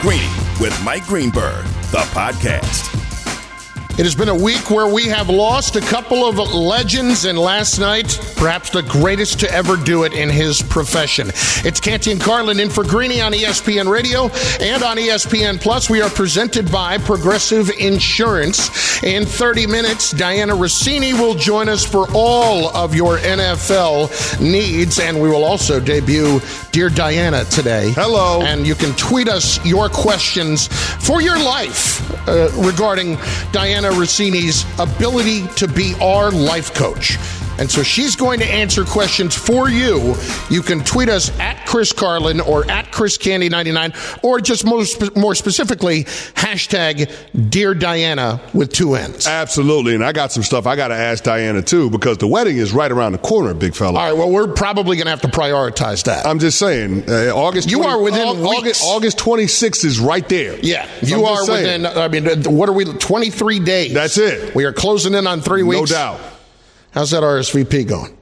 Greeny with Mike Greenberg, the podcast. It has been a week where we have lost a couple of legends, and last night, perhaps the greatest to ever do it in his profession. It's Canty and Carlin in for Greeny on ESPN Radio and on ESPN Plus. We are presented by Progressive Insurance. In 30 minutes, Dianna Russini will join us for all of your NFL needs, and we will also debut Dear Dianna today. Hello. And you can tweet us your questions for your life uh, regarding Russini's ability to be our life coach. And so she's going to answer questions for you. You can tweet us at Chris Carlin or at Chris Canty 99 or just more, spe- more specifically, hashtag Dear Dianna with two N's. Absolutely. And I got some stuff I got to ask Dianna too because the wedding is right around the corner, big fella. All right, well, we're probably going to have to prioritize that. I'm just saying, uh, August. You are within. August, August 26th is right there. yeah, So you I'm are within, I mean, what are we, 23 days? That's it. We are closing in on three weeks. No doubt. How's that RSVP going?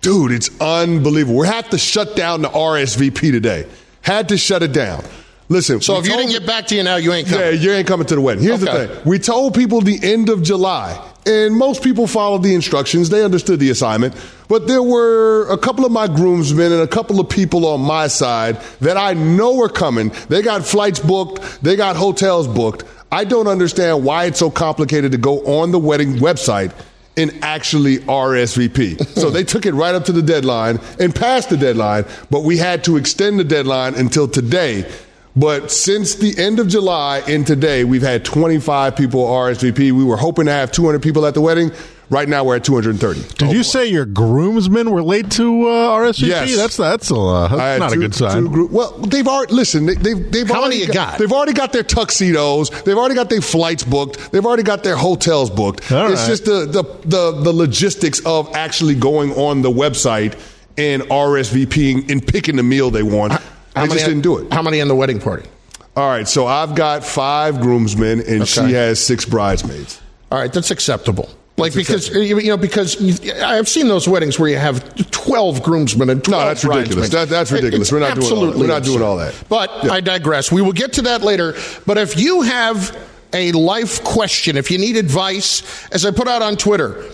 Dude, it's unbelievable. We have to shut down the RSVP today. Had to shut it down. Listen. So if you didn't get back to you now, you ain't coming. Yeah, you ain't coming to the wedding. Here's Okay. the thing. We told people the end of July, and most people followed the instructions. They understood the assignment. But there were a couple of my groomsmen and a couple of people on my side that I know are coming. They got flights booked, they got hotels booked. I don't understand why it's so complicated to go on the wedding website and actually RSVP. so they took it right up to the deadline and passed the deadline, but we had to extend the deadline until today. But since the end of July and today, we've had 25 people RSVP. We were hoping to have 200 people at the wedding. Right now, we're at 230. Did you say your groomsmen were late to uh, RSVP? Yes. That's that's, a, uh, that's not two- a good sign. two group- well, they've already listen. They, they've they've How already many you got? They've already got their tuxedos. They've already got their flights booked. They've already got their hotels booked. All it's right. just the, the the the logistics of actually going on the website and RSVPing and picking the meal they want. How they many- just didn't do it. How many in the wedding party? All right, so I've got five groomsmen and she has six bridesmaids. All right, that's acceptable. Like because you know because I've seen those weddings where you have twelve groomsmen and 12 no, that's ridiculous. That- that's ridiculous. It's We're not doing all that. We're not doing all that. But Yeah. I digress. We will get to that later. But if you have a life question, if you need advice, as I put out on Twitter.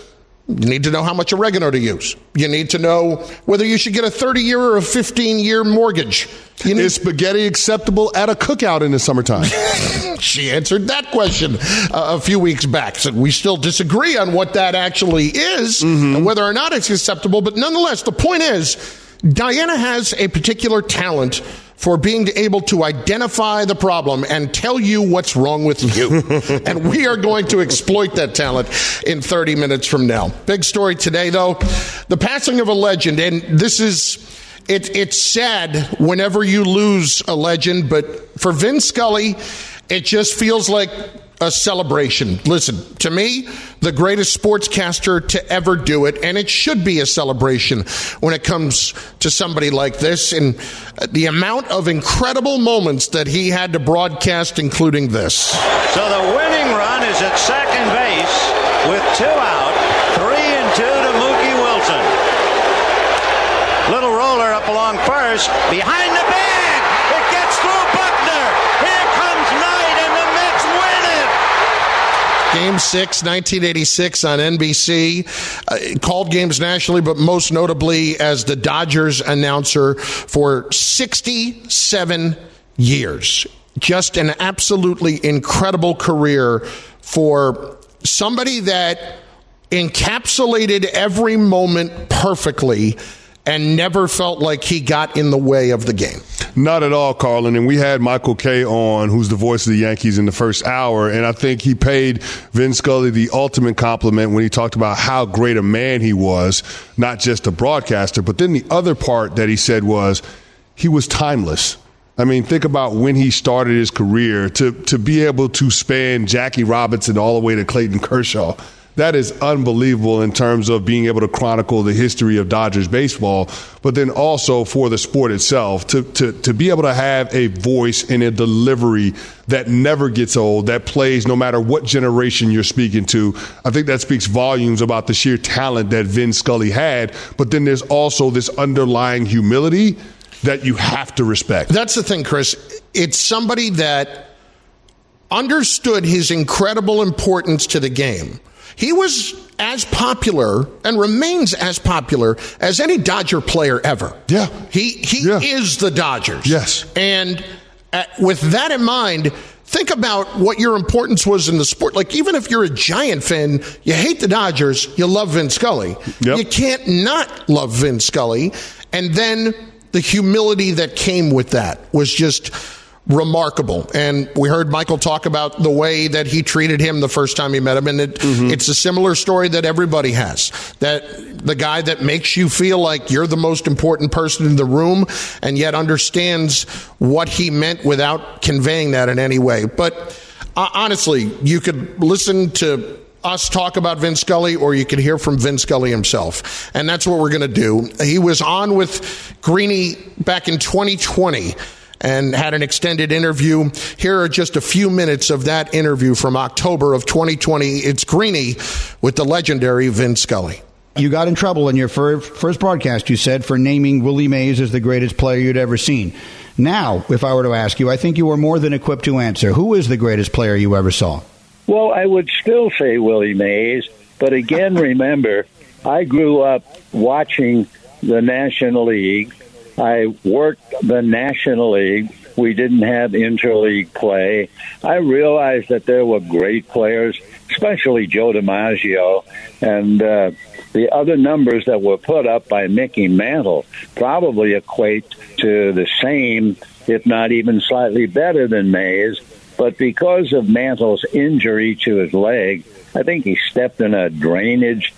You need to know how much oregano to use. You need to know whether you should get a 30 year or a 15 year mortgage. You need Is spaghetti acceptable at a cookout in the summertime? she answered that question uh, a few weeks back. So we still disagree on what that actually is and whether or not it's acceptable. But nonetheless, the point is, Dianna has a particular talent for being able to identify the problem and tell you what's wrong with you. and we are going to exploit that talent in 30 minutes from now. Big story today, though the passing of a legend. And this is. It, it's sad whenever you lose a legend, but for Vin Scully, it just feels like a celebration. Listen, to me, the greatest sportscaster to ever do it, and it should be a celebration when it comes to somebody like this. And the amount of incredible moments that he had to broadcast, including this. So the winning run is at second base with two out, three and two to Mookie Wilson. Little roller up along first, behind the bag. It gets through Buckner. Here comes Knight, and the Mets win it. Game six, 1986 on NBC. Uh, called games nationally, but most notably as the Dodgers announcer for 67 years. Just an absolutely incredible career for somebody that encapsulated every moment perfectly and never felt like he got in the way of the game. Not at all, Carlin. And we had Michael Kay on, who's the voice of the Yankees in the first hour. And I think he paid Vin Scully the ultimate compliment when he talked about how great a man he was, not just a broadcaster. But then the other part that he said was, he was timeless. I mean, think about when he started his career to to be able to span Jackie Robinson all the way to Clayton Kershaw. That is unbelievable in terms of being able to chronicle the history of Dodgers baseball, but then also for the sport itself to to to be able to have a voice and a delivery that never gets old, that plays no matter what generation you're speaking to. I think that speaks volumes about the sheer talent that Vin Scully had, but then there's also this underlying humility that you have to respect. That's the thing, Chris. It's somebody that understood his incredible importance to the game. He was as popular and remains as popular as any Dodger player ever. Yeah. He he Yeah. is the Dodgers. Yes. And uh, with that in mind, think about what your importance was in the sport. Like even if you're a Giant fan, you hate the Dodgers, you love Vin Scully. Yep. You can't not love Vin Scully. And then the humility that came with that was just remarkable. And we heard Michael talk about the way that he treated him the first time he met him. And it, it's a similar story that everybody has. That the guy that makes you feel like you're the most important person in the room and yet understands what he meant without conveying that in any way. But uh, honestly, you could listen to us talk about Vin Scully, or you could hear from Vin Scully himself. And that's what we're going to do. He was on with Greeny back in 2020 and had an extended interview. Here are just a few minutes of that interview from October of 2020. It's Greeny with the legendary Vin Scully. You got in trouble in your fir- first broadcast, you said, for naming Willie Mays as the greatest player you'd ever seen. Now, if I were to ask you, I think you are more than equipped to answer. Who is the greatest player you ever saw? Well, I would still say Willie Mays, but again, remember, I grew up watching the National League. I worked the National League. We didn't have interleague play. I realized that there were great players, especially Joe DiMaggio, and uh, the other numbers that were put up by Mickey Mantle probably equate to the same, if not even slightly better than Mays. But because of Mantle's injury to his leg, I think he stepped in a drainage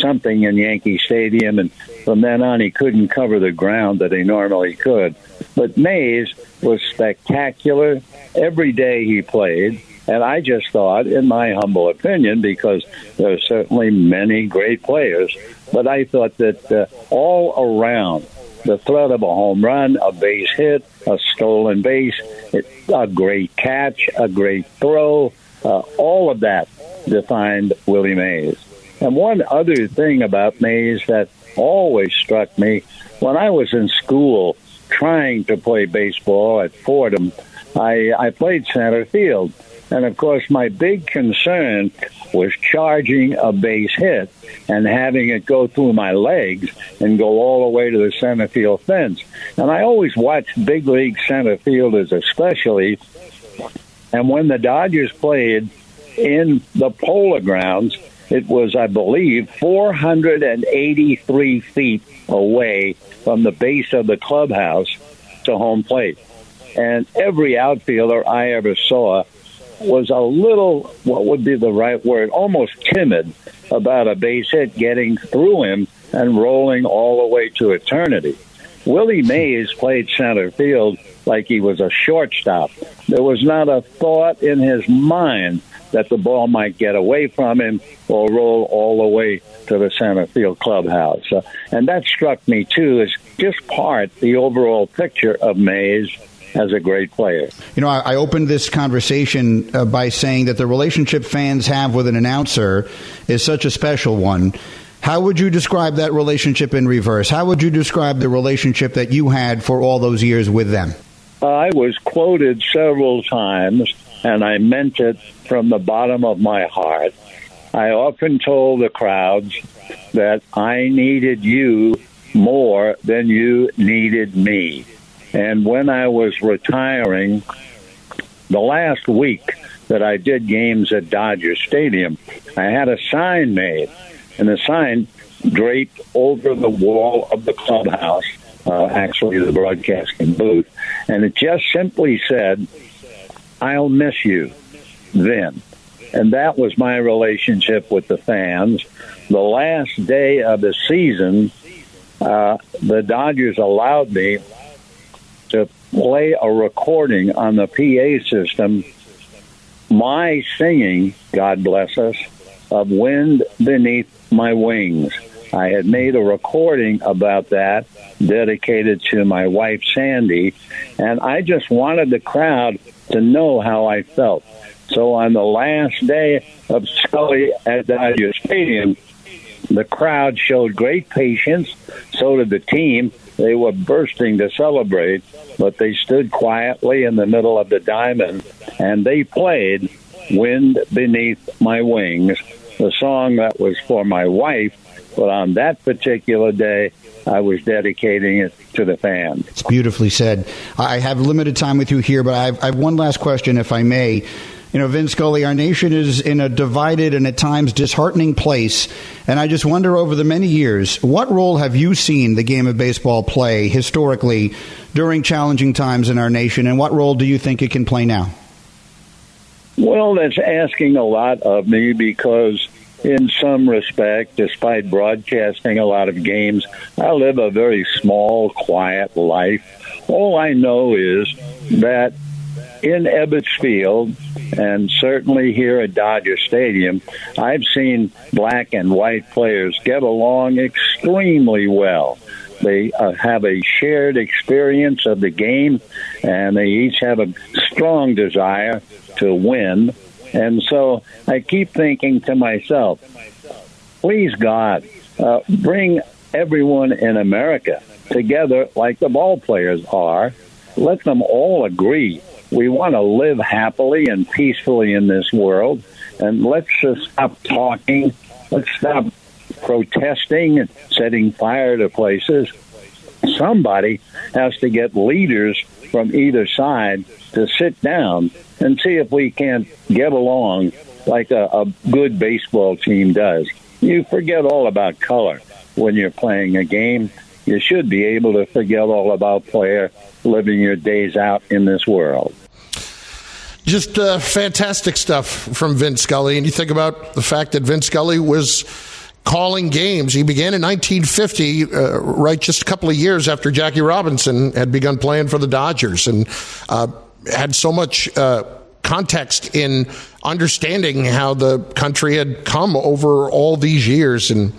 something in Yankee Stadium, and from then on he couldn't cover the ground that he normally could. But Mays was spectacular every day he played, and I just thought, in my humble opinion, because there are certainly many great players, but I thought that uh, all around the threat of a home run, a base hit, a stolen base, it, a great catch, a great throw, uh, all of that defined Willie Mays. And one other thing about Mays that always struck me when I was in school trying to play baseball at Fordham, I, I played center field. And of course, my big concern was charging a base hit and having it go through my legs and go all the way to the center field fence. And I always watched big league center fielders, especially. And when the Dodgers played in the Polo Grounds, it was, I believe, 483 feet away from the base of the clubhouse to home plate. And every outfielder I ever saw was a little, what would be the right word, almost timid about a base hit getting through him and rolling all the way to eternity. Willie Mays played center field like he was a shortstop. There was not a thought in his mind that the ball might get away from him or roll all the way to the center field clubhouse. Uh, and that struck me too as just part the overall picture of Mays as a great player. You know, I, I opened this conversation uh, by saying that the relationship fans have with an announcer is such a special one. How would you describe that relationship in reverse? How would you describe the relationship that you had for all those years with them? I was quoted several times, and I meant it from the bottom of my heart. I often told the crowds that I needed you more than you needed me. And when I was retiring, the last week that I did games at Dodger Stadium, I had a sign made, and the sign draped over the wall of the clubhouse, uh, actually the broadcasting booth, and it just simply said, I'll miss you then. And that was my relationship with the fans. The last day of the season, uh, the Dodgers allowed me to play a recording on the PA system, my singing, God bless us, of Wind Beneath My Wings. I had made a recording about that dedicated to my wife, Sandy, and I just wanted the crowd to know how I felt. So on the last day of Scully at Dodger Stadium, the crowd showed great patience. So did the team. They were bursting to celebrate, but they stood quietly in the middle of the diamond and they played Wind Beneath My Wings, the song that was for my wife. But on that particular day, I was dedicating it to the fans. It's beautifully said. I have limited time with you here, but I have, I have one last question, if I may. You know, Vin Scully, our nation is in a divided and at times disheartening place. And I just wonder over the many years, what role have you seen the game of baseball play historically during challenging times in our nation? And what role do you think it can play now? Well, that's asking a lot of me because, in some respect, despite broadcasting a lot of games, I live a very small, quiet life. All I know is that in Ebbets Field, and certainly here at Dodger Stadium, I've seen black and white players get along extremely well. They uh, have a shared experience of the game, and they each have a strong desire to win. And so I keep thinking to myself, please God, uh, bring everyone in America together like the ball players are. Let them all agree. We want to live happily and peacefully in this world. And let's just stop talking. Let's stop protesting and setting fire to places. Somebody has to get leaders from either side to sit down and see if we can't get along like a, a good baseball team does. You forget all about color when you're playing a game. You should be able to forget all about player living your days out in this world. Just uh, fantastic stuff from Vin Scully. And you think about the fact that Vin Scully was calling games. He began in 1950, uh, right just a couple of years after Jackie Robinson had begun playing for the Dodgers, and uh, had so much uh, context in understanding how the country had come over all these years. And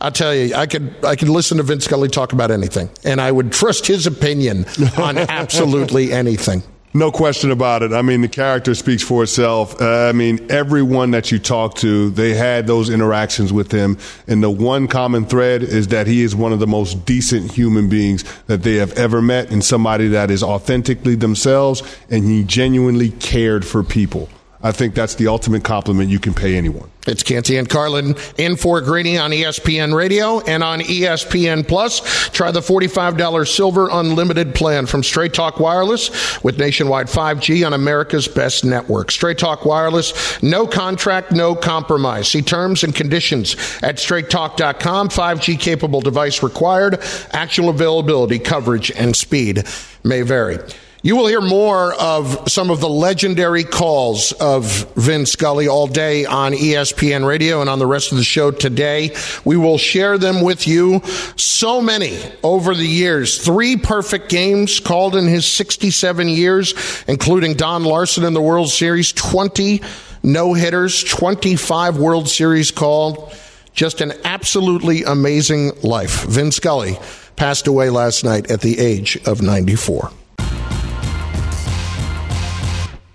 I'll tell you, I could I could listen to Vin Scully talk about anything, and I would trust his opinion on absolutely anything. No question about it. I mean, the character speaks for itself. Uh, I mean, everyone that you talk to, they had those interactions with him. And the one common thread is that he is one of the most decent human beings that they have ever met and somebody that is authentically themselves and he genuinely cared for people. I think that's the ultimate compliment you can pay anyone. It's Canty and Carlin in for Greeny on ESPN Radio and on ESPN Plus. Try the $45 silver unlimited plan from Straight Talk Wireless with nationwide 5G on America's best network. Straight Talk Wireless, no contract, no compromise. See terms and conditions at straighttalk.com. 5G capable device required. Actual availability, coverage, and speed may vary. You will hear more of some of the legendary calls of Vin Scully all day on ESPN Radio and on the rest of the show today. We will share them with you. So many over the years. Three perfect games called in his 67 years, including Don Larsen in the World Series, 20 no hitters, 25 World Series called. Just an absolutely amazing life. Vin Scully passed away last night at the age of 94.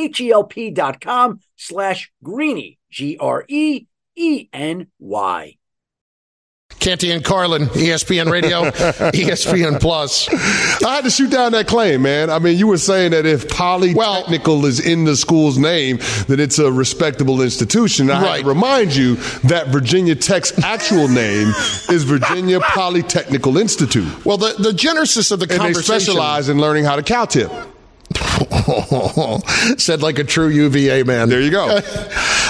H-E-L-P dot com slash greeny, G-R-E-E-N-Y. Canty and Carlin, ESPN Radio, ESPN Plus. I had to shoot down that claim, man. I mean, you were saying that if Polytechnical is in the school's name, that it's a respectable institution. I Right. to remind you that Virginia Tech's actual name is Virginia Polytechnical Institute. Well, the, the genesis of the And they specialize in learning how to cow tip. said like a true UVA man. There you go.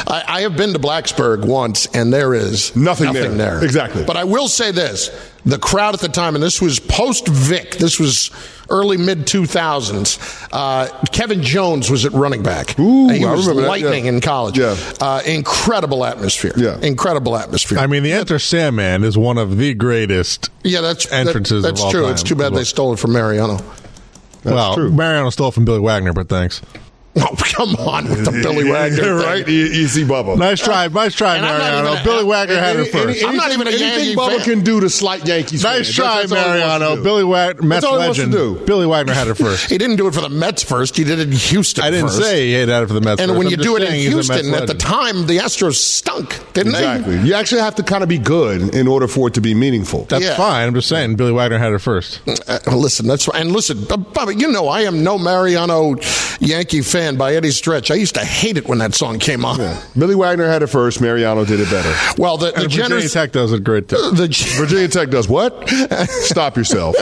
I, I have been to Blacksburg once, and there is Nothing nothing there. there. Exactly. But I will say this: the crowd at the time, and this was post Vic. This was early mid two thousands. Uh, Kevin Jones was at running back. Ooh, he I was remember that, lightning yeah. in college. Yeah. Uh, incredible atmosphere. Yeah. incredible atmosphere. I mean, the Enter Sandman is one of the greatest. yeah, that's that- entrances of that's all true. time. It's too bad they stole it from Mariano. Well, true. Mariano stole from Billy Wagner, but thanks. Oh, come on with the Billy Wagner thing. right? E- Easy Bubba. Nice try, nice try, And Mariano. even a- Billy Wagner had it first. any- I'm not even a anything Yankee Bubba fan. can do to slight Yankees. Nice fans. try, That's all he wants to Mariano. Billy Wagner, Mets That's all he wants to legend. do. Billy Wagner had it first. He didn't do it for the Mets first. He did it in Houston. I didn't first. say he had it for the Mets. And first. when I'm you do it in saying he's a Mets Houston, at the time, the Astros stunk, didn't Exactly. they? You actually have to kind of be good in order for it to be meaningful. That's Yeah. fine. I'm just saying Billy Wagner had it first. Uh, listen, that's and listen, uh, Bobby. You know, I am no Mariano Yankee fan by any stretch. I used to hate it when that song came on. Billy Wagner had it first. Mariano did it better. Well, the, the Virginia Tech does it great too. Uh, the Virginia Tech does what? Stop yourself.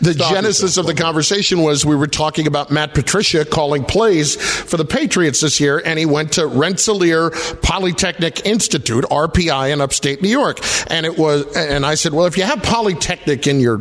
the Stop genesis yourself, of the conversation was we were talking about Matt Patricia calling plays for the Patriots this year, and he went to Rensselaer Polytechnic Institute (RPI) in upstate New York. And it was, and I said, well, if you have Polytechnic in your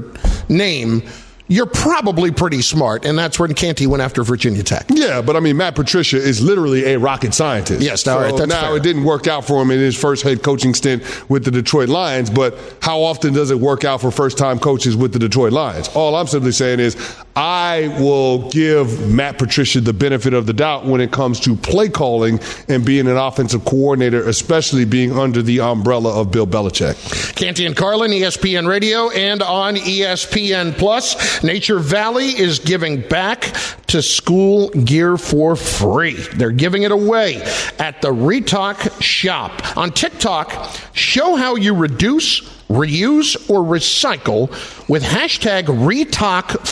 name. You're probably pretty smart, and that's when Canty went after Virginia Tech. Yeah, but I mean, Matt Patricia is literally a rocket scientist. Yes, so all right, that's now fair. it didn't work out for him in his first head coaching stint with the Detroit Lions. But how often does it work out for first-time coaches with the Detroit Lions? All I'm simply saying is, I will give Matt Patricia the benefit of the doubt when it comes to play calling and being an offensive coordinator, especially being under the umbrella of Bill Belichick. Canty and Carlin, ESPN Radio, and on ESPN Plus. Nature Valley is giving back to school gear for free. They're giving it away at the ReTok shop. On TikTok, show how you reduce, reuse, or recycle with hashtag ReTok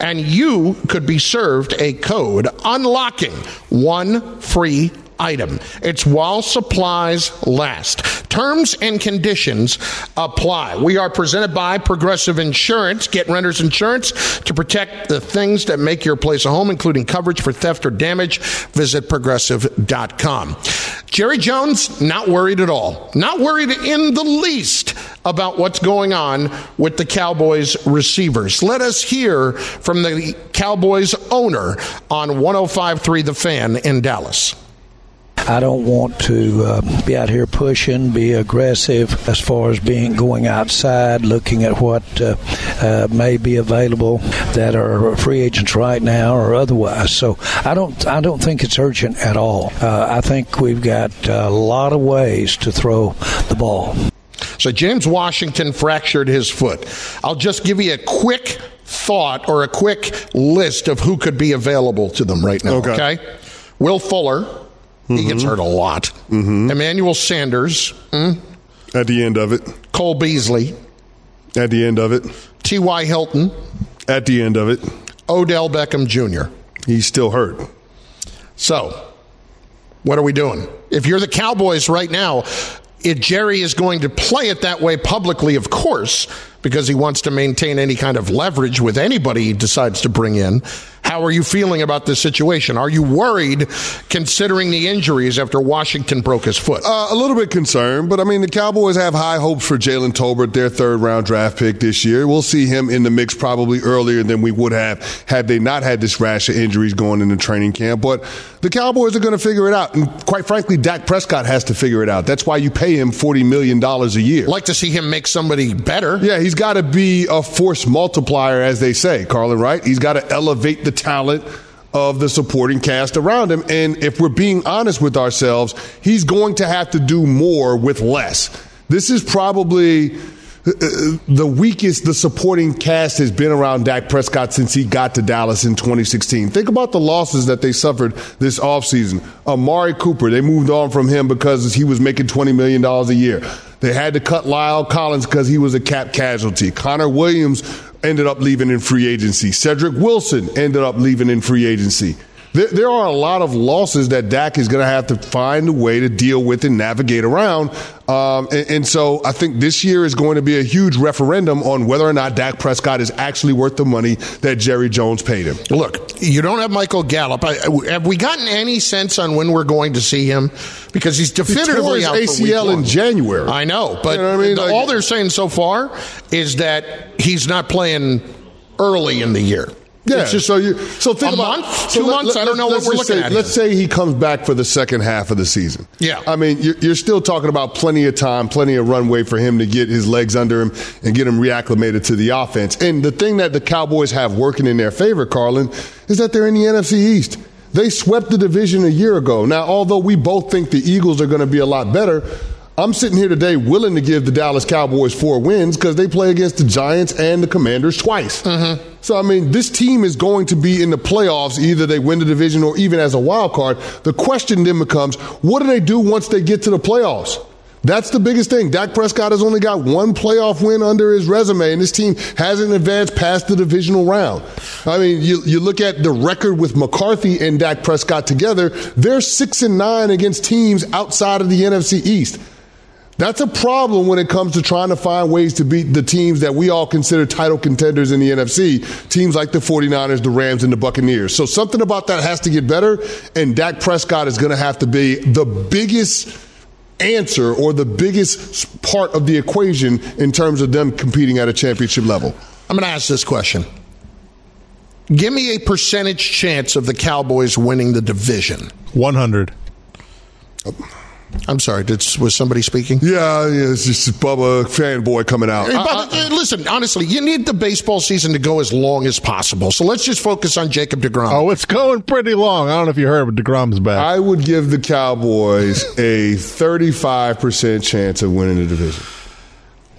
and you could be served a code unlocking one free item. It's while supplies last. Terms and conditions apply. We are presented by Progressive Insurance. Get renter's insurance to protect the things that make your place a home, including coverage for theft or damage. Visit progressive.com. Jerry Jones, not worried at all. Not worried in the least about what's going on with the Cowboys receivers. Let us hear from the Cowboys owner on 1053 The Fan in Dallas. I don't want to uh, be out here pushing, be aggressive as far as being going outside, looking at what uh, uh, may be available that are free agents right now or otherwise. So I don't, I don't think it's urgent at all. Uh, I think we've got a lot of ways to throw the ball. So James Washington fractured his foot. I'll just give you a quick thought or a quick list of who could be available to them right now. Okay. Okay. Will Fuller. He gets hurt a lot. Emmanuel Sanders. mm, At the end of it, Cole Beasley. At the end of it. T.Y. Hilton. At the end of it. Odell Beckham Jr. He's still hurt. So, what are we doing? If you're the Cowboys right now, if Jerry is going to play it that way publicly, of course, because he wants to maintain any kind of leverage with anybody he decides to bring in. How are you feeling about this situation? Are you worried considering the injuries after Washington broke his foot? Uh, a little bit concerned, but I mean, the Cowboys have high hopes for Jalen Tolbert, their third round draft pick this year. We'll see him in the mix probably earlier than we would have had they not had this rash of injuries going into training camp. But the Cowboys are going to figure it out. And quite frankly, Dak Prescott has to figure it out. That's why you pay him $40 million a year. like to see him make somebody better. Yeah, he's got to be a force multiplier, as they say, Carlin, right? He's got to elevate the talent of the supporting cast around him. And if we're being honest with ourselves, he's going to have to do more with less. This is probably the weakest the supporting cast has been around Dak Prescott since he got to Dallas in 2016. Think about the losses that they suffered this offseason. Amari Cooper, they moved on from him because he was making $20 million a year. They had to cut La'el Collins because he was a cap casualty. Connor Williams ended up leaving in free agency. Cedric Wilson ended up leaving in free agency. There, there are a lot of losses that Dak is going to have to find a way to deal with and navigate around. Um, and, and, so I think this year is going to be a huge referendum on whether or not Dak Prescott is actually worth the money that Jerry Jones paid him. Look, you don't have Michael Gallup. I, have we gotten any sense on when we're going to see him? Because he's definitively he out ACL in January. I know, but you know I mean? like, all they're saying so far is that he's not playing early in the year. Yeah. It's just so you so think a about month, so two months. I don't know what we're looking say, at. Let's say he comes back for the second half of the season. Yeah. I mean, you're, you're, still talking about plenty of time, plenty of runway for him to get his legs under him and get him reacclimated to the offense. And the thing that the Cowboys have working in their favor, Carlin, is that they're in the NFC East. They swept the division a year ago. Now, although we both think the Eagles are going to be a lot better, I'm sitting here today willing to give the Dallas Cowboys four wins because they play against the Giants and the Commanders twice. Mm-hmm. So, I mean, this team is going to be in the playoffs. Either they win the division or even as a wild card. The question then becomes what do they do once they get to the playoffs? That's the biggest thing. Dak Prescott has only got one playoff win under his resume, and this team hasn't advanced past the divisional round. I mean, you, you look at the record with McCarthy and Dak Prescott together, they're six and nine against teams outside of the NFC East. That's a problem when it comes to trying to find ways to beat the teams that we all consider title contenders in the NFC, teams like the 49ers, the Rams, and the Buccaneers. So something about that has to get better, and Dak Prescott is going to have to be the biggest answer or the biggest part of the equation in terms of them competing at a championship level. I'm going to ask this question. Give me a percentage chance of the Cowboys winning the division. 100. I'm sorry, did, was somebody speaking? Yeah, yeah, it's just Bubba fanboy coming out. Hey, Bubba, uh, listen, honestly, you need the baseball season to go as long as possible. So let's just focus on Jacob DeGrom. Oh, it's going pretty long. I don't know if you heard, but DeGrom's back. I would give the Cowboys a 35% chance of winning the division.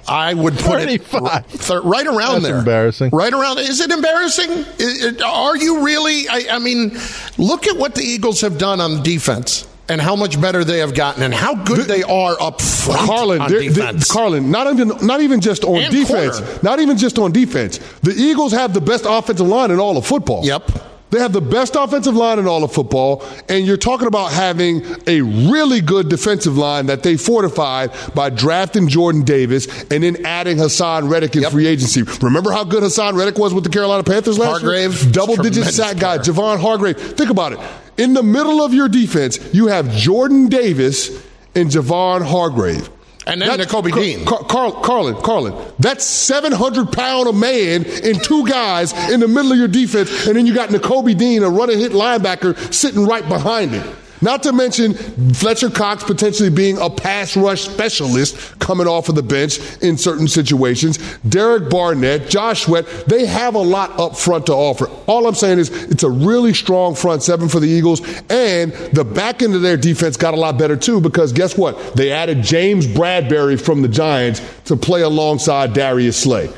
I would put 35. it th- right around That's there. embarrassing. Right around. Is it embarrassing? Is it- are you really? I, I mean, look at what the Eagles have done on defense and how much better they have gotten and how good they are up front Carlin, on defense. Carlin, not even not even just on And defense, corner. not even just on defense. The Eagles have the best offensive line in all of football. Yep. They have the best offensive line in all of football, and you're talking about having a really good defensive line that they fortified by drafting Jordan Davis and then adding Haason Reddick in Yep. free agency. Remember how good Haason Reddick was with the Carolina Panthers last Hargrave, year? Double digit sack guy. Javon Hargrave. Think about it. In the middle of your defense, you have Jordan Davis and Javon Hargrave. And then Car- Dean. Car- Carl, Carlin, Carlin, that's 700 pound a man and two guys in the middle of your defense, and then you got Nakobe Dean, a run and hit linebacker, sitting right behind him. Not to mention Fletcher Cox potentially being a pass rush specialist coming off of the bench in certain situations. Derek Barnett, Josh Sweat, they have a lot up front to offer. All I'm saying is it's a really strong front seven for the Eagles, and the back end of their defense got a lot better too because guess what? They added James Bradberry from the Giants to play alongside Darius Slay.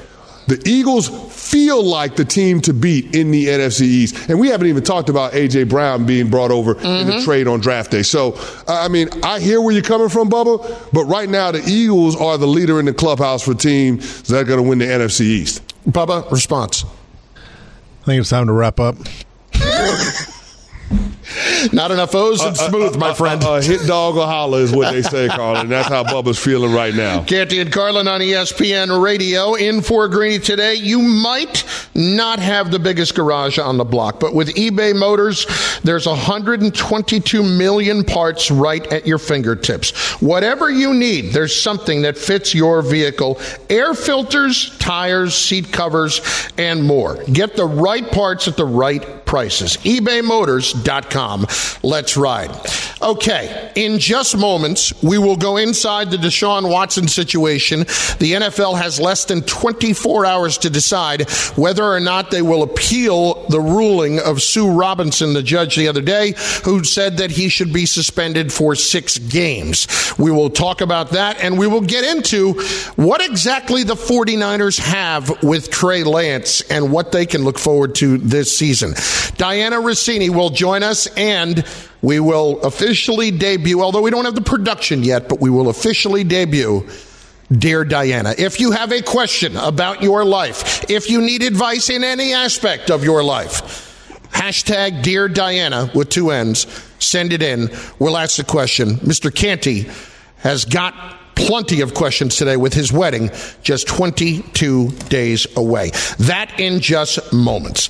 The Eagles feel like the team to beat in the NFC East. And we haven't even talked about A.J. Brown being brought over mm-hmm. in the mm-hmm. trade on draft day. So, I mean, I hear where you're coming from, Bubba, but right now the Eagles are the leader in the clubhouse for teams that are going to win the NFC East. Bubba, response. I think it's time to wrap up. Not enough O's and uh, uh, smooth, my uh, friend. A hit dog or holler is what they say, Carlin. That's how Bubba's feeling right now. Canty and Carlin on ESPN Radio in for Greeny today. You might not have the biggest garage on the block, but with eBay Motors, there's 122 million parts right at your fingertips. Whatever you need, there's something that fits your vehicle. Air filters, tires, seat covers, and more. Get the right parts at the right prices. ebaymotors.com. Let's ride. Okay, in just moments, we will go inside the Deshaun Watson situation. The NFL has less than 24 hours to decide whether or not they will appeal the ruling of Sue Robinson, the judge the other day, who said that he should be suspended for six games. We will talk about that and we will get into what exactly the 49ers have with Trey Lance and what they can look forward to this season. Dianna Russini will join us and we will officially debut, although we don't have the production yet, but we will officially debut Dear Dianna. If you have a question about your life, if you need advice in any aspect of your life, hashtag Dear Dianna with two N's, send it in. We'll ask the question. Mr. Canty has got plenty of questions today with his wedding just 22 days away. That in just moments.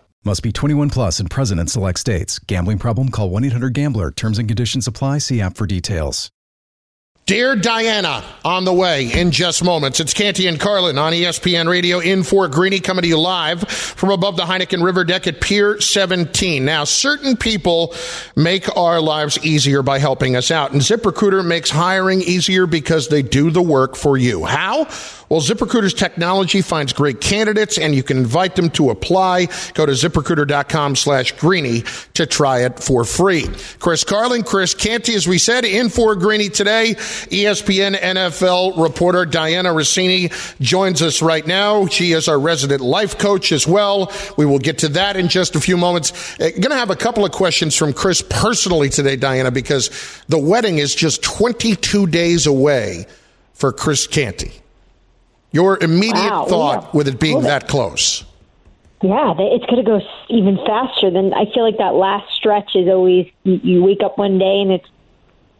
Must be 21 plus and present in select states. Gambling problem? Call 1 800 GAMBLER. Terms and conditions apply. See app for details. Dear Dianna, on the way in just moments. It's Canty and Carlin on ESPN Radio in Fort Greeny, coming to you live from above the Heineken River deck at Pier 17. Now, certain people make our lives easier by helping us out, and ZipRecruiter makes hiring easier because they do the work for you. How? Well, ZipRecruiter's technology finds great candidates and you can invite them to apply. Go to ziprecruiter.com slash greeny to try it for free. Chris Carlin, Chris Canty, as we said, in for Greeny today. ESPN NFL reporter Dianna Russini joins us right now. She is our resident life coach as well. We will get to that in just a few moments. Uh, Going to have a couple of questions from Chris personally today, Dianna, because the wedding is just 22 days away for Chris Canty. Your immediate Wow, thought yeah. with it being that close. Yeah, it's going to go even faster than I feel like that last stretch is always you wake up one day and it's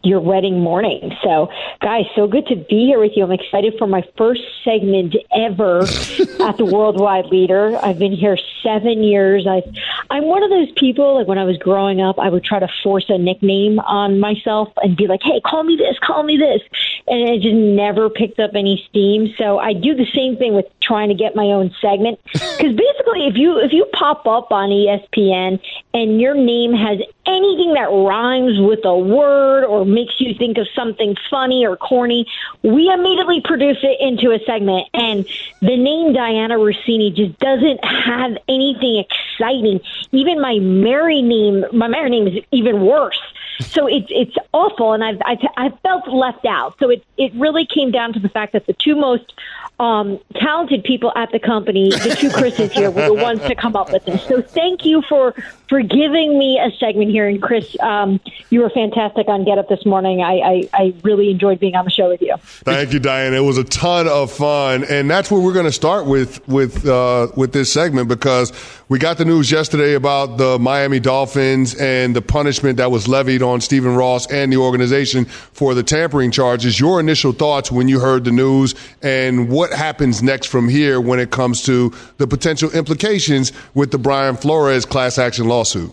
your wedding morning. So, guys, so good to be here with you. I'm excited for my first segment ever at the Worldwide Leader. I've been here seven years. I I'm one of those people, like when I was growing up, I would try to force a nickname on myself and be like, hey, call me this, call me this. And it just never picked up any steam. So I do the same thing with trying to get my own segment. Because basically, if you if you pop up on ESPN and your name has anything that rhymes with a word or makes you think of something funny or corny, we immediately produce it into a segment. And the name Dianna Russini just doesn't have anything exciting. Even my married name, my married name is even worse. So it's it's awful, and I've, I've I've felt left out. So it it really came down to the fact that the two most um, talented people at the company, the two Chris's here, were the ones to come up with this. So thank you for for giving me a segment here. And Chris, um, you were fantastic on Get Up this morning. I, I, I really enjoyed being on the show with you. Thank you, Diane. It was a ton of fun, and that's where we're going to start with with uh, with this segment because we got the news yesterday about the Miami Dolphins and the punishment that was levied on Stephen Ross and the organization for the tampering charges. Your initial thoughts when you heard the news, and what happens next from here when it comes to the potential implications with the Brian Flores class action lawsuit?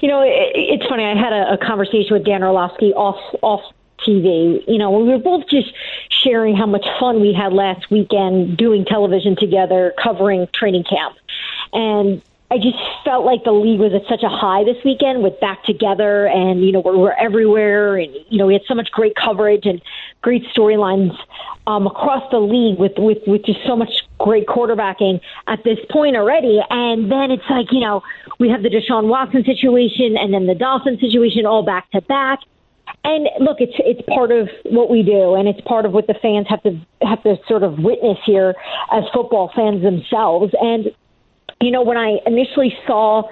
You know, it's funny. I had a, conversation with Dan Orlovsky off off TV. You know, we were both just sharing how much fun we had last weekend doing television together, covering training camp, and I just felt like the league was at such a high this weekend with back together and, you know, we're, we're everywhere and, you know, we had so much great coverage and great storylines um, across the league with, with, with just so much great quarterbacking at this point already. And then it's like, you know, we have the Deshaun Watson situation and then the Dolphin situation all back to back. And look, it's it's part of what we do, and it's part of what the fans have to have to sort of witness here as football fans themselves. And you know, when I initially saw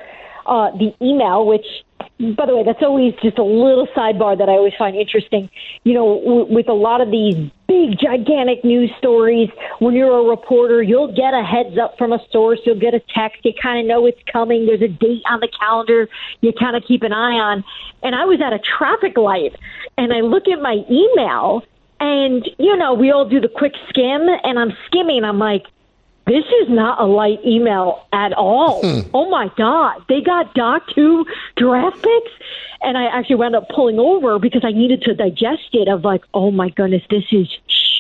uh, the email, which, by the way, that's always just a little sidebar that I always find interesting. You know, w- with a lot of these big, gigantic news stories, when you're a reporter, you'll get a heads up from a source, you'll get a text, you kind of know it's coming, there's a date on the calendar, you kind of keep an eye on. And I was at a traffic light, and I look at my email, and, you know, we all do the quick skim, and I'm skimming, I'm like, this is not a light email at all. Hmm. Oh my God. They got Doc two draft picks. And I actually wound up pulling over because I needed to digest it of like, oh my goodness, this is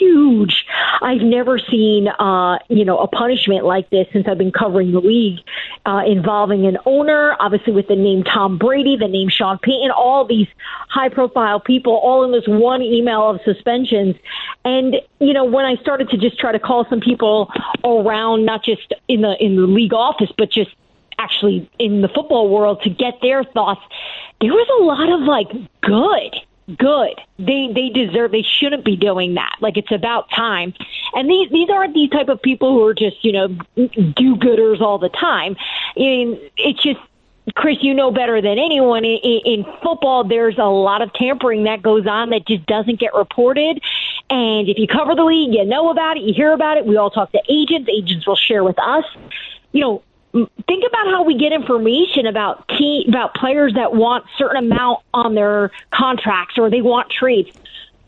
huge. I've never seen, uh, you know, a punishment like this since I've been covering the league uh, involving an owner, obviously with the name Tom Brady, the name Sean Payton, all these high profile people, all in this one email of suspensions. And, you know, when I started to just try to call some people around, not just in the, in the league office, but just actually in the football world to get their thoughts, there was a lot of like good good. They they deserve. They shouldn't be doing that. Like it's about time. And these these aren't these type of people who are just you know do gooders all the time. I mean, it's just. Chris, you know better than anyone. In, in football, there's a lot of tampering that goes on that just doesn't get reported. And if you cover the league, you know about it, you hear about it. We all talk to agents. Agents will share with us. You know, think about how we get information about team about players that want certain amount on their contracts or they want trades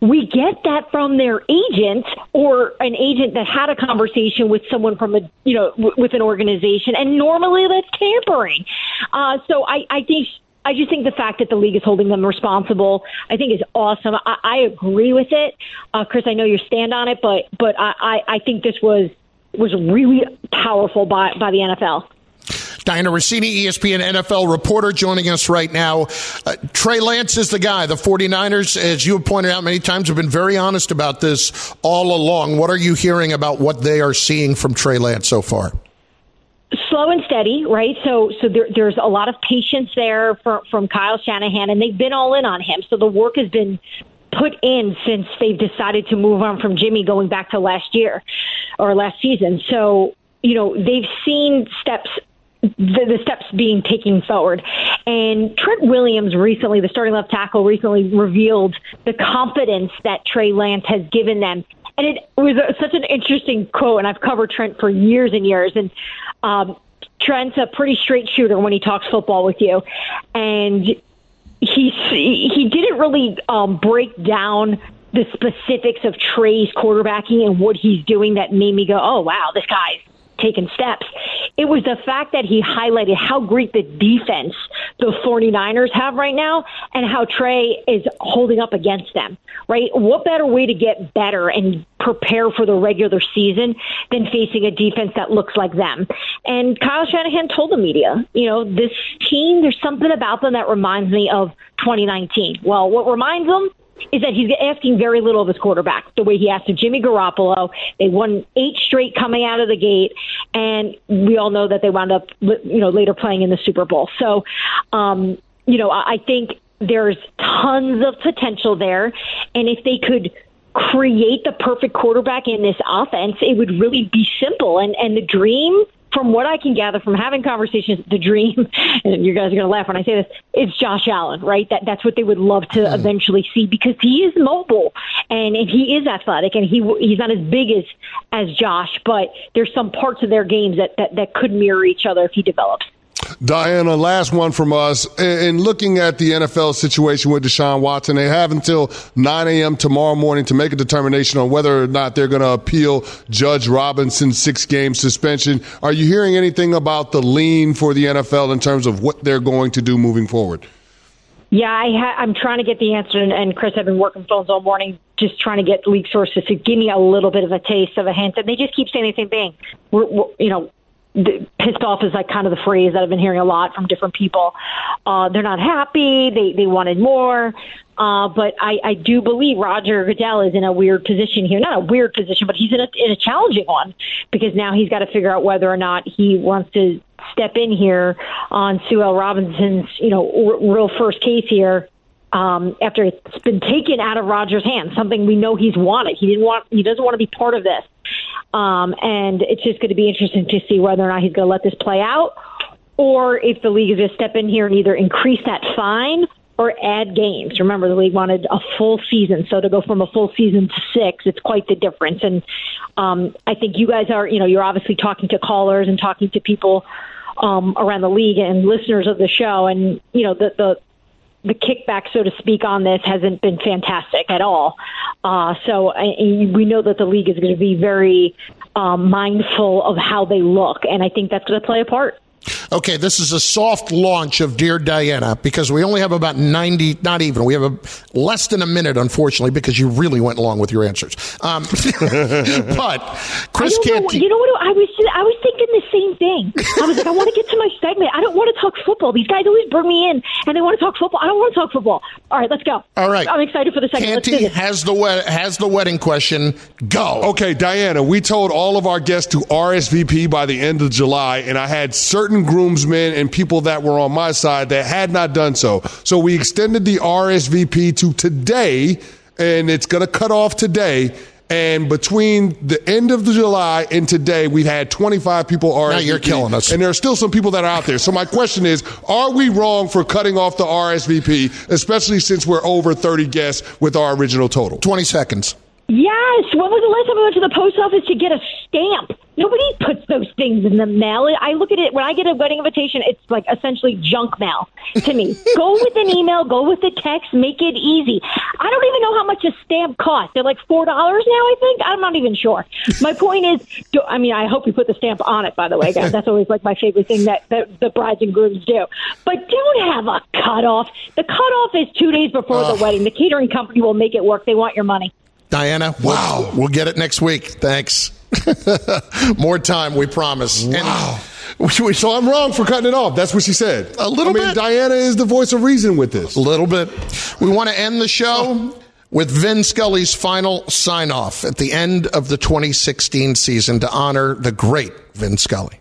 we get that from their agent or an agent that had a conversation with someone from a you know w- with an organization and normally that's tampering uh, so I, I think I just think the fact that the league is holding them responsible, I think is awesome. I, I agree with it, uh, Chris. I know your stand on it, but but I, I, I think this was was really powerful by by the NFL. Dianna Russini, ESPN NFL reporter, joining us right now. Uh, Trey Lance is the guy. The 49ers, as you have pointed out many times, have been very honest about this all along. What are you hearing about what they are seeing from Trey Lance so far? slow and steady, right? So, so there, there's a lot of patience there from Kyle Shanahan, and they've been all in on him. So the work has been put in since they've decided to move on from Jimmy going back to last year or last season. So, you know, they've seen steps the, the steps being taken forward. And Trent Williams recently, the starting left tackle, recently revealed the confidence that Trey Lance has given them. And it was a, such an interesting quote, and I've covered Trent for years and years. And um, Trent's a pretty straight shooter when he talks football with you, and he he didn't really um, break down the specifics of Trey's quarterbacking and what he's doing that made me go, oh wow, this guy's taken steps. It was the fact that he highlighted how great the defense the 49ers have right now and how Trey is holding up against them, right? What better way to get better and prepare for the regular season than facing a defense that looks like them? And Kyle Shanahan told the media, you know, this team, there's something about them that reminds me of 2019. Well, what reminds them is that he's asking very little of his quarterback. The way he asked of Jimmy Garoppolo, they won eight straight coming out of the gate, and we all know that they wound up, you know, later playing in the Super Bowl. So, um, you know, I think there's tons of potential there, and if they could create the perfect quarterback in this offense, it would really be simple. And and the dream from what I can gather from having conversations, the dream, and you guys are going to laugh when I say this, it's Josh Allen, right? That that's what they would love to mm. eventually see because he is mobile and, and he is athletic and he he's not as big as as Josh, but there's some parts of their games that that, that could mirror each other if he develops. Dianna, last one from us. In looking at the NFL situation with Deshaun Watson, they have until 9 a.m. tomorrow morning to make a determination on whether or not they're going to appeal Judge Robinson's six game suspension. Are you hearing anything about the lean for the NFL in terms of what they're going to do moving forward? Yeah, I ha- I'm trying to get the answer, and, and Chris, I've been working phones all morning, just trying to get league sources to give me a little bit of a taste of a hint, and they just keep saying the same thing. We're, we're you know, pissed off is like kind of the phrase that I've been hearing a lot from different people. Uh, they're not happy. They they wanted more. Uh, but I, I do believe Roger Goodell is in a weird position here. Not a weird position, but he's in a, in a challenging one because now he's got to figure out whether or not he wants to step in here on Sue L. Robinson's, you know, r- real first case here um, after it's been taken out of Rogers' hands, something we know he's wanted. He didn't want, he doesn't want to be part of this. Um, and it's just going to be interesting to see whether or not he's going to let this play out or if the league is going to step in here and either increase that fine or add games. Remember, the league wanted a full season, so to go from a full season to six, it's quite the difference. And um, I think you guys are, you know, you're obviously talking to callers and talking to people um, around the league and listeners of the show, and you know, the the the kickback, so to speak, on this hasn't been fantastic at all. Uh, so I, we know that the league is going to be very um, mindful of how they look, and I think that's going to play a part. Okay, this is a soft launch of Dear Dianna because we only have about 90, not even, we have a, less than a minute, unfortunately, because you really went along with your answers. Um, but Chris Canty. Know, you know what? I was, I was thinking the same thing. I was like, I want to get to my segment. I don't want to talk football. These guys always bring me in and they want to talk football. I don't want to talk football. All right, let's go. All right. I'm excited for the segment. Canty has the, has the wedding question. Go. Okay, Dianna, we told all of our guests to RSVP by the end of July, and I had certain groomsmen and people that were on my side that had not done so. So we extended the RSVP to today, and it's going to cut off today. And between the end of the July and today, we've had 25 people RSVP. Now you're killing us. And there are still some people that are out there. So my question is, are we wrong for cutting off the RSVP, especially since we're over 30 guests with our original total? 20 seconds. Yes. When was the last time I went to the post office to get a stamp? Nobody puts those things in the mail. I look at it when I get a wedding invitation. It's like essentially junk mail to me. go with an email. Go with a text. Make it easy. I don't even know how much a stamp costs. They're like four dollars now. I think I'm not even sure. My point is, do, I mean, I hope you put the stamp on it. By the way, guys, that's always like my favorite thing that, that the brides and grooms do. But don't have a cutoff. The cutoff is two days before uh. the wedding. The catering company will make it work. They want your money. Dianna, wow. We'll, we'll get it next week. Thanks. More time, we promise. Wow. And, so I'm wrong for cutting it off. That's what she said. A little I mean, bit. Dianna is the voice of reason with this. A little bit. We want to end the show with Vin Scully's final sign off at the end of the 2016 season to honor the great Vin Scully.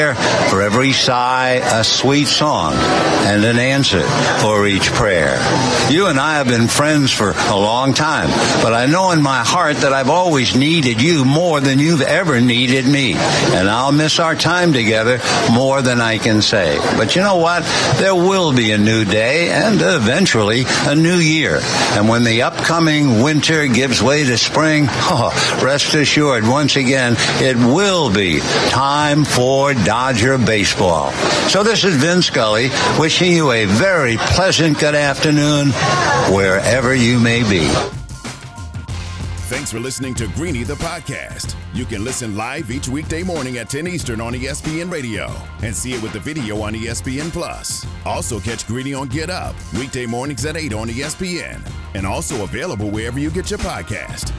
there for every sigh, a sweet song, and an answer for each prayer. You and I have been friends for a long time, but I know in my heart that I've always needed you more than you've ever needed me. And I'll miss our time together more than I can say. But you know what? There will be a new day and eventually a new year. And when the upcoming winter gives way to spring, oh, rest assured, once again, it will be time for Dodger baseball. So this is Vin Scully wishing you a very pleasant good afternoon wherever you may be. Thanks for listening to Greeny the podcast. You can listen live each weekday morning at 10 Eastern on ESPN Radio and see it with the video on ESPN Plus. Also catch Greeny on Get Up weekday mornings at 8 on ESPN and also available wherever you get your podcast.